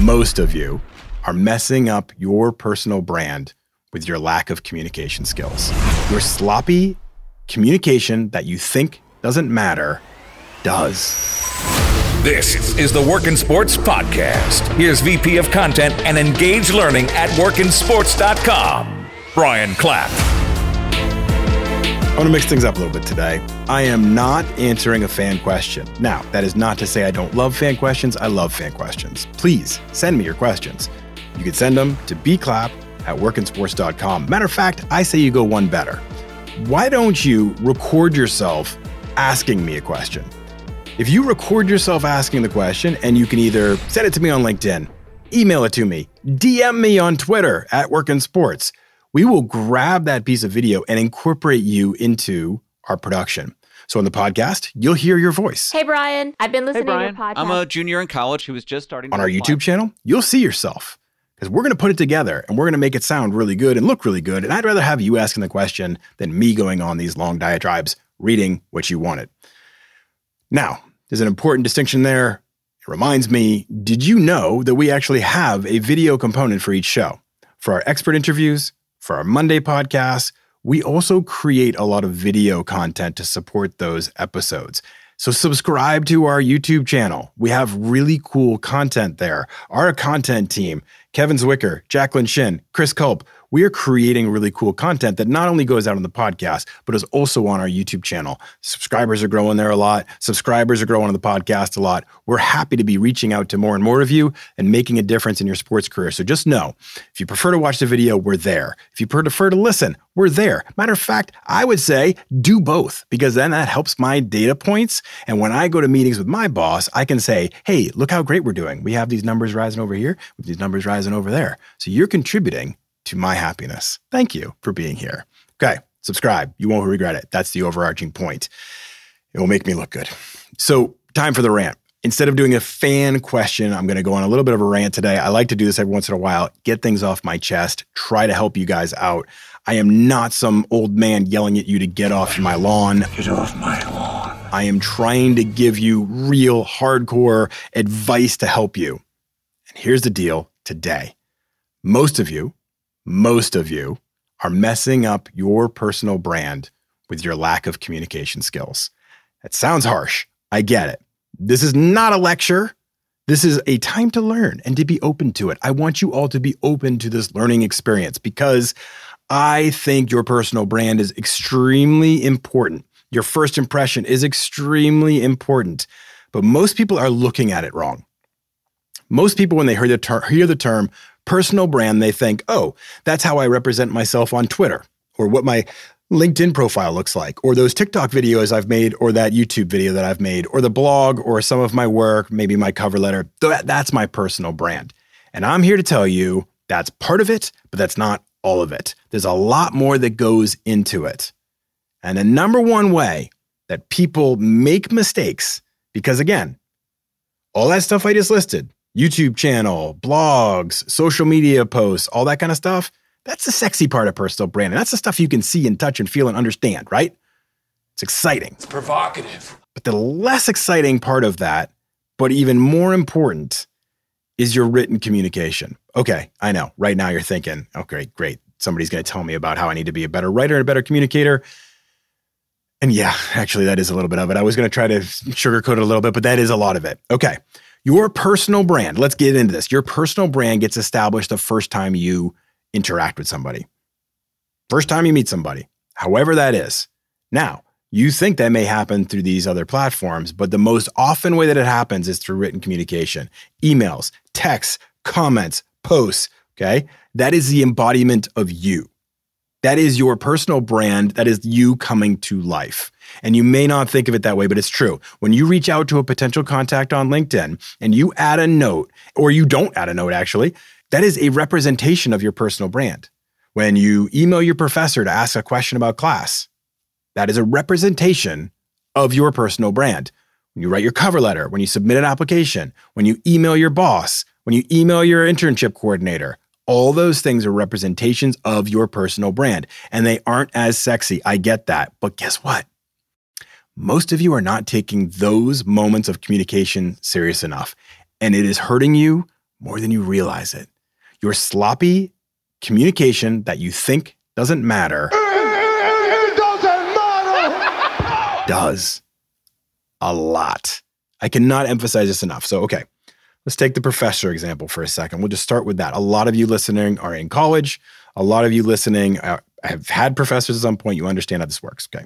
most of you are messing up your personal brand with your lack of communication skills. Your sloppy communication that you think doesn't matter does. This is the Work in Sports Podcast. Here's VP of Content and Engage Learning at workinsports.com, Brian Clapp. I want to mix things up a little bit today. I am not answering a fan question. Now, that is not to say I don't love fan questions. I love fan questions. Please send me your questions. You can send them to bclapp at workinsports.com. Matter of fact, I say you go one better. Why don't you record yourself asking me a question? If you record yourself asking the question and you can either send it to me on LinkedIn, email it to me, DM me on Twitter at Workin Sports, we will grab that piece of video and incorporate you into our production. So on the podcast, you'll hear your voice. Hey Brian, I've been listening hey Brian, to your podcast. I'm a junior in college who was just starting on our YouTube channel. You'll see yourself because we're going to put it together and we're going to make it sound really good and look really good. And I'd rather have you asking the question than me going on these long diatribes reading what you wanted. Now, there's an important distinction there. It reminds me did you know that we actually have a video component for each show? For our expert interviews, for our Monday podcast. we also create a lot of video content to support those episodes. So subscribe to our YouTube channel. We have really cool content there. Our content team, Kevin Zwicker, Jacqueline Shin, Chris Culp, we are creating really cool content that not only goes out on the podcast, but is also on our YouTube channel. Subscribers are growing there a lot. Subscribers are growing on the podcast a lot. We're happy to be reaching out to more and more of you and making a difference in your sports career. So just know if you prefer to watch the video, we're there. If you prefer to listen, we're there. Matter of fact, I would say do both because then that helps my data points. And when I go to meetings with my boss, I can say, hey, look how great we're doing. We have these numbers rising over here, with these numbers rising over there. So you're contributing to my happiness. Thank you for being here. Okay, subscribe. You won't regret it. That's the overarching point. It will make me look good. So, time for the rant. Instead of doing a fan question, I'm going to go on a little bit of a rant today. I like to do this every once in a while, get things off my chest, try to help you guys out. I am not some old man yelling at you to get off my lawn. Get off my lawn. I am trying to give you real hardcore advice to help you. And here's the deal today. Most of you, most of you are messing up your personal brand with your lack of communication skills. That sounds harsh. I get it. This is not a lecture. This is a time to learn and to be open to it. I want you all to be open to this learning experience because I think your personal brand is extremely important. Your first impression is extremely important, but most people are looking at it wrong. Most people, when they hear the, ter- hear the term personal brand, they think, oh, that's how I represent myself on Twitter or what my LinkedIn profile looks like, or those TikTok videos I've made, or that YouTube video that I've made, or the blog, or some of my work, maybe my cover letter. That's my personal brand. And I'm here to tell you that's part of it, but that's not all of it. There's a lot more that goes into it. And the number one way that people make mistakes, because again, all that stuff I just listed, YouTube channel, blogs, social media posts, all that kind of stuff. That's the sexy part of personal branding. That's the stuff you can see and touch and feel and understand, right? It's exciting. It's provocative. But the less exciting part of that, but even more important, is your written communication. Okay, I know. Right now you're thinking, okay, great. Somebody's going to tell me about how I need to be a better writer and a better communicator. And yeah, actually, that is a little bit of it. I was going to try to sugarcoat it a little bit, but that is a lot of it. Okay. Your personal brand, let's get into this. Your personal brand gets established the first time you interact with somebody, first time you meet somebody, however that is. Now, you think that may happen through these other platforms, but the most often way that it happens is through written communication, emails, texts, comments, posts. Okay. That is the embodiment of you. That is your personal brand. That is you coming to life. And you may not think of it that way, but it's true. When you reach out to a potential contact on LinkedIn and you add a note, or you don't add a note actually, that is a representation of your personal brand. When you email your professor to ask a question about class, that is a representation of your personal brand. When you write your cover letter, when you submit an application, when you email your boss, when you email your internship coordinator, all those things are representations of your personal brand. And they aren't as sexy. I get that. But guess what? most of you are not taking those moments of communication serious enough. And it is hurting you more than you realize it. Your sloppy communication that you think doesn't matter It doesn't matter. does a lot. I cannot emphasize this enough. So, okay, let's take the professor example for a second. We'll just start with that. A lot of you listening are in college. A lot of you listening uh, have had professors at some point. You understand how this works. Okay.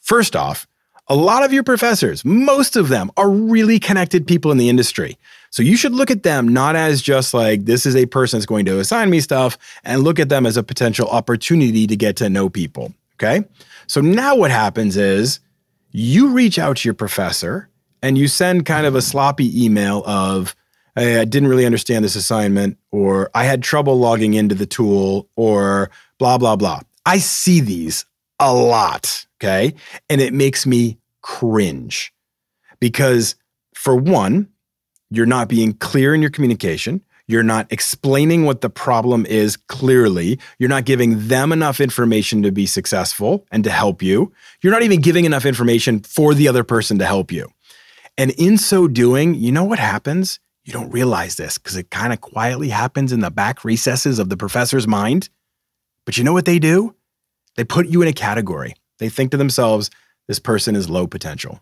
First off, a lot of your professors, most of them are really connected people in the industry. So you should look at them not as just like this is a person that's going to assign me stuff and look at them as a potential opportunity to get to know people. Okay. So now what happens is you reach out to your professor and you send kind of a sloppy email of, hey, I didn't really understand this assignment, or I had trouble logging into the tool, or blah, blah, blah. I see these a lot. Okay. And it makes me cringe because, for one, you're not being clear in your communication. You're not explaining what the problem is clearly. You're not giving them enough information to be successful and to help you. You're not even giving enough information for the other person to help you. And in so doing, you know what happens? You don't realize this because it kind of quietly happens in the back recesses of the professor's mind. But you know what they do? They put you in a category. They think to themselves, this person is low potential.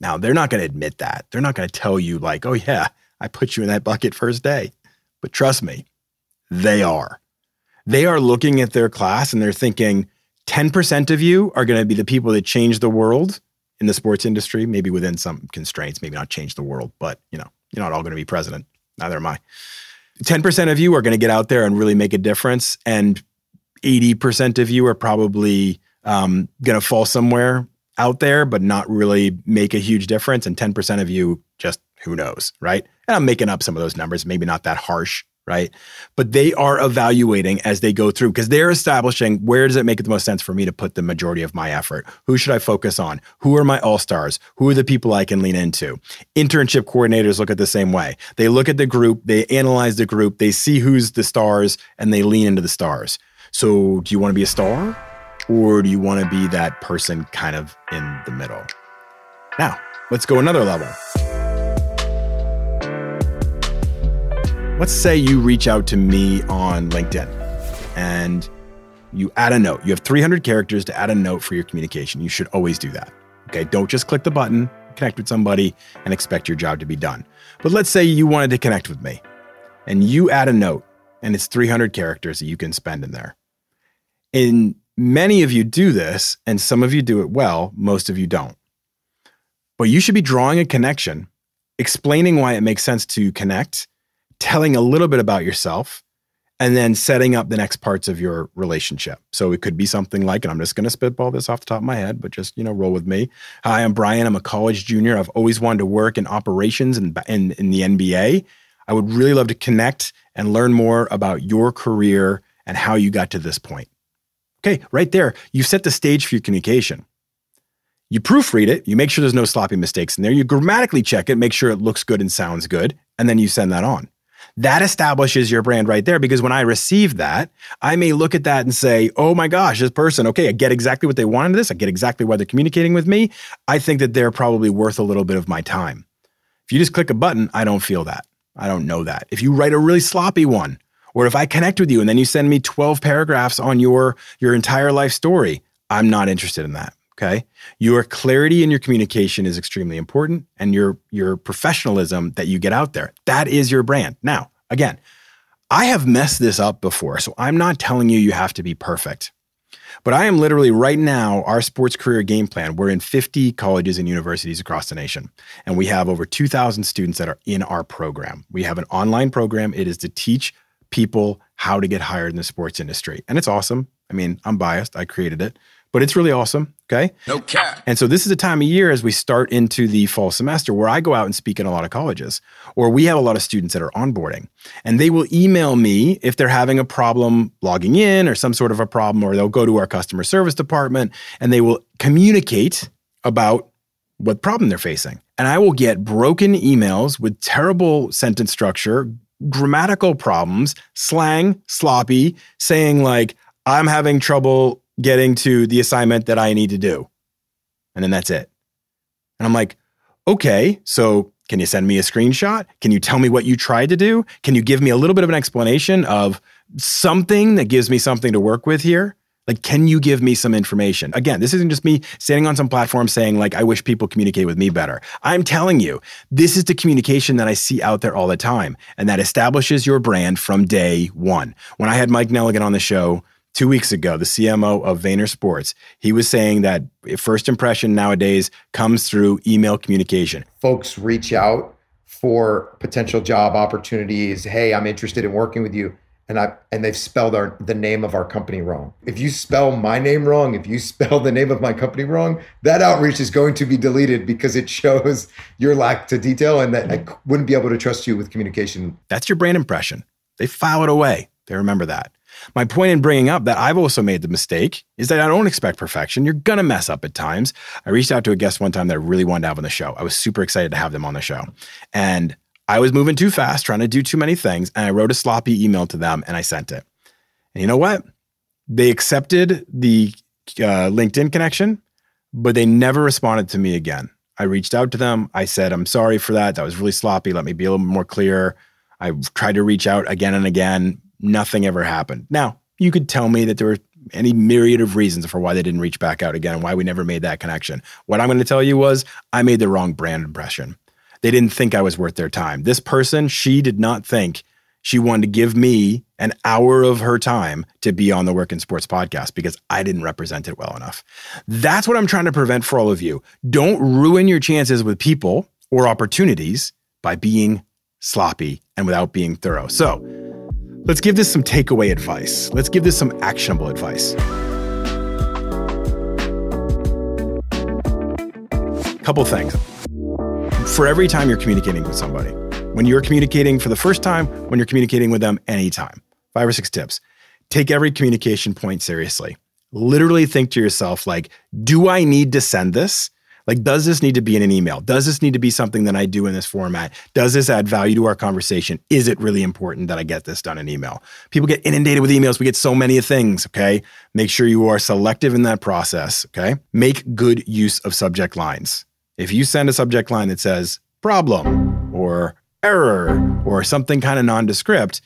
Now, they're not going to admit that. They're not going to tell you, like, oh, yeah, I put you in that bucket first day. But trust me, they are. They are looking at their class and they're thinking 10% of you are going to be the people that change the world in the sports industry, maybe within some constraints, maybe not change the world, but you know, you're not all going to be president. Neither am I. 10% of you are going to get out there and really make a difference. And 80% of you are probably um, going to fall somewhere out there, but not really make a huge difference. And 10% of you just who knows, right? And I'm making up some of those numbers, maybe not that harsh, right? But they are evaluating as they go through because they're establishing where does it make the most sense for me to put the majority of my effort? Who should I focus on? Who are my all stars? Who are the people I can lean into? Internship coordinators look at the same way. They look at the group, they analyze the group, they see who's the stars, and they lean into the stars. So, do you want to be a star? Or do you want to be that person kind of in the middle? Now, let's go another level. Let's say you reach out to me on LinkedIn and you add a note. You have 300 characters to add a note for your communication. You should always do that. Okay. Don't just click the button, connect with somebody, and expect your job to be done. But let's say you wanted to connect with me and you add a note and it's 300 characters that you can spend in there. And many of you do this, and some of you do it well, most of you don't. But you should be drawing a connection, explaining why it makes sense to connect, telling a little bit about yourself, and then setting up the next parts of your relationship. So it could be something like, and I'm just going to spitball this off the top of my head, but just, you know, roll with me. Hi, I'm Brian. I'm a college junior. I've always wanted to work in operations and in, in the NBA. I would really love to connect and learn more about your career and how you got to this point. Okay, right there, you set the stage for your communication. You proofread it, you make sure there's no sloppy mistakes in there, you grammatically check it, make sure it looks good and sounds good, and then you send that on. That establishes your brand right there because when I receive that, I may look at that and say, oh my gosh, this person, okay, I get exactly what they wanted in this. I get exactly why they're communicating with me. I think that they're probably worth a little bit of my time. If you just click a button, I don't feel that. I don't know that. If you write a really sloppy one, or if I connect with you and then you send me 12 paragraphs on your your entire life story, I'm not interested in that. Okay. Your clarity in your communication is extremely important and your your professionalism that you get out there. That is your brand. Now, again, I have messed this up before, so I'm not telling you you have to be perfect. But I am literally right now, our sports career game plan. We're in 50 colleges and universities across the nation, and we have over 2,000 students that are in our program. We have an online program. It is to teach people how to get hired in the sports industry. And it's awesome. I mean, I'm biased, I created it, but it's really awesome. Okay. No cap. And so this is a time of year as we start into the fall semester where I go out and speak in a lot of colleges, or we have a lot of students that are onboarding, and they will email me if they're having a problem logging in or some sort of a problem, or they'll go to our customer service department and they will communicate about what problem they're facing. And I will get broken emails with terrible sentence structure, grammatical problems, slang, sloppy, saying like, I'm having trouble getting to the assignment that I need to do. And then that's it. And I'm like, okay, so Can you send me a screenshot? Can you tell me what you tried to do? Can you give me a little bit of an explanation of something that gives me something to work with here? Like, can you give me some information? Again, this isn't just me standing on some platform saying, like, I wish people communicate with me better. I'm telling you, this is the communication that I see out there all the time, and that establishes your brand from day one. When I had Mike Nelligan on the show two weeks ago, the CMO of Vayner Sports, he was saying that first impression nowadays comes through email communication. Folks reach out for potential job opportunities. Hey, I'm interested in working with you and I and they've spelled our the name of our company wrong. If you spell my name wrong, if you spell the name of my company wrong, that outreach is going to be deleted because it shows your lack to detail and that I wouldn't be able to trust you with communication. That's your brand impression. They file it away. They remember that. My point in bringing up that I've also made the mistake is that I don't expect perfection. You're going to mess up at times. I reached out to a guest one time that I really wanted to have on the show. I was super excited to have them on the show. And I was moving too fast, trying to do too many things, and I wrote a sloppy email to them and I sent it. And you know what? They accepted the uh, LinkedIn connection, but they never responded to me again. I reached out to them. I said, I'm sorry for that. That was really sloppy. Let me be a little more clear. I tried to reach out again and again. Nothing ever happened. Now, you could tell me that there were any myriad of reasons for why they didn't reach back out again why we never made that connection. What I'm going to tell you was I made the wrong brand impression. They didn't think I was worth their time. This person, she did not think she wanted to give me an hour of her time to be on the Work in Sports podcast because I didn't represent it well enough. That's what I'm trying to prevent for all of you. Don't ruin your chances with people or opportunities by being sloppy and without being thorough. So, let's give this some takeaway advice. Let's give this some actionable advice. Couple things for every time you're communicating with somebody. When you're communicating for the first time, when you're communicating with them anytime. Five or six tips. Take every communication point seriously. Literally think to yourself, like, do I need to send this? Like, does this need to be in an email? Does this need to be something that I do in this format? Does this add value to our conversation? Is it really important that I get this done in email? People get inundated with emails. We get so many things, okay? Make sure you are selective in that process, okay? Make good use of subject lines. If you send a subject line that says problem or error or something kind of nondescript,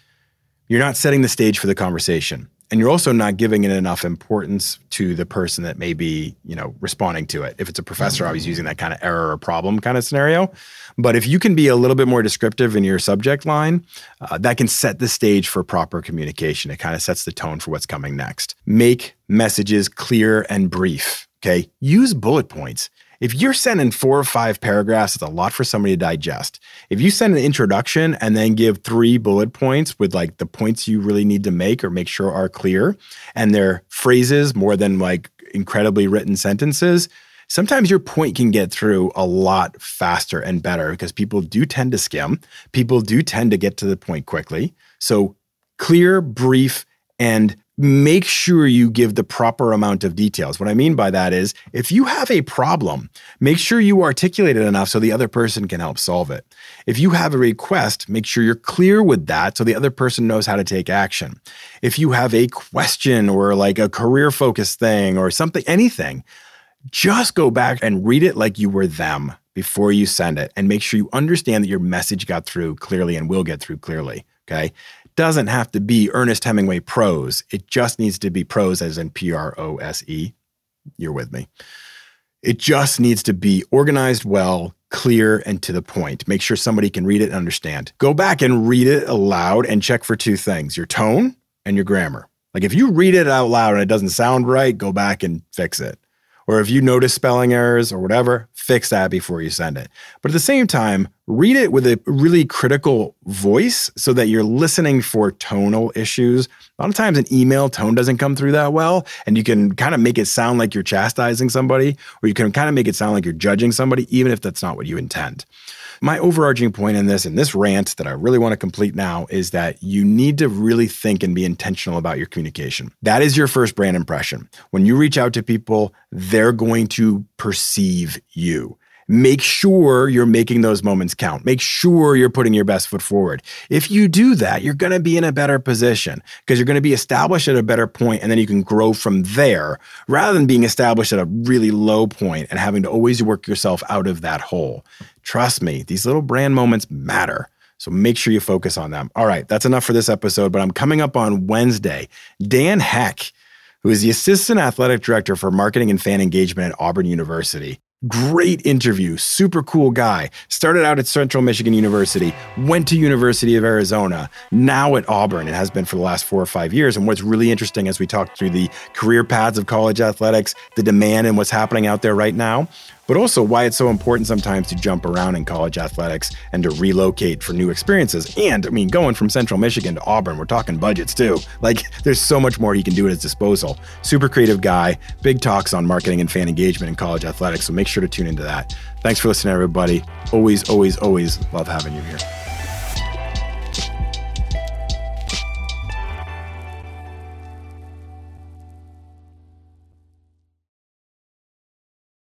you're not setting the stage for the conversation. And you're also not giving it enough importance to the person that may be, you know, responding to it. If it's a professor, I was using that kind of error or problem kind of scenario. But if you can be a little bit more descriptive in your subject line, uh, that can set the stage for proper communication. It kind of sets the tone for what's coming next. Make messages clear and brief. Okay. Use bullet points. If you're sending four or five paragraphs, it's a lot for somebody to digest. If you send an introduction and then give three bullet points with like the points you really need to make or make sure are clear, and they're phrases more than like incredibly written sentences, sometimes your point can get through a lot faster and better because people do tend to skim. People do tend to get to the point quickly. So clear, brief, and make sure you give the proper amount of details. What I mean by that is if you have a problem, make sure you articulate it enough so the other person can help solve it. If you have a request, make sure you're clear with that so the other person knows how to take action. If you have a question or like a career focused thing or something, anything, just go back and read it like you were them before you send it and make sure you understand that your message got through clearly and will get through clearly. Okay doesn't have to be Ernest Hemingway prose. It just needs to be prose, as in P R O S E. You're with me. It just needs to be organized well, clear, and to the point. Make sure somebody can read it and understand. Go back and read it aloud and check for two things your tone and your grammar. Like if you read it out loud and it doesn't sound right, go back and fix it. Or if you notice spelling errors or whatever, fix that before you send it. But at the same time, read it with a really critical voice so that you're listening for tonal issues. A lot of times, an email tone doesn't come through that well, and you can kind of make it sound like you're chastising somebody, or you can kind of make it sound like you're judging somebody, even if that's not what you intend. My overarching point in this, and this rant that I really want to complete now, is that you need to really think and be intentional about your communication. That is your first brand impression. When you reach out to people, they're going to perceive you. Make sure you're making those moments count. Make sure you're putting your best foot forward. If you do that, you're going to be in a better position because you're going to be established at a better point and then you can grow from there rather than being established at a really low point and having to always work yourself out of that hole. Trust me, these little brand moments matter. So make sure you focus on them. All right, that's enough for this episode, but I'm coming up on Wednesday. Dan Heck, who is the Assistant Athletic Director for Marketing and Fan Engagement at Auburn University, Great interview, super cool guy. Started out at Central Michigan University, went to University of Arizona, now at Auburn, It has been for the last four or five years. And what's really interesting as we talk through the career paths of college athletics, the demand and what's happening out there right now, but also why it's so important sometimes to jump around in college athletics and to relocate for new experiences. And I mean, going from Central Michigan to Auburn, we're talking budgets too. Like, there's so much more he can do at his disposal. Super creative guy, big talks on marketing and fan engagement in college athletics. So make sure to tune into that. Thanks for listening, everybody. Always, always, always love having you here.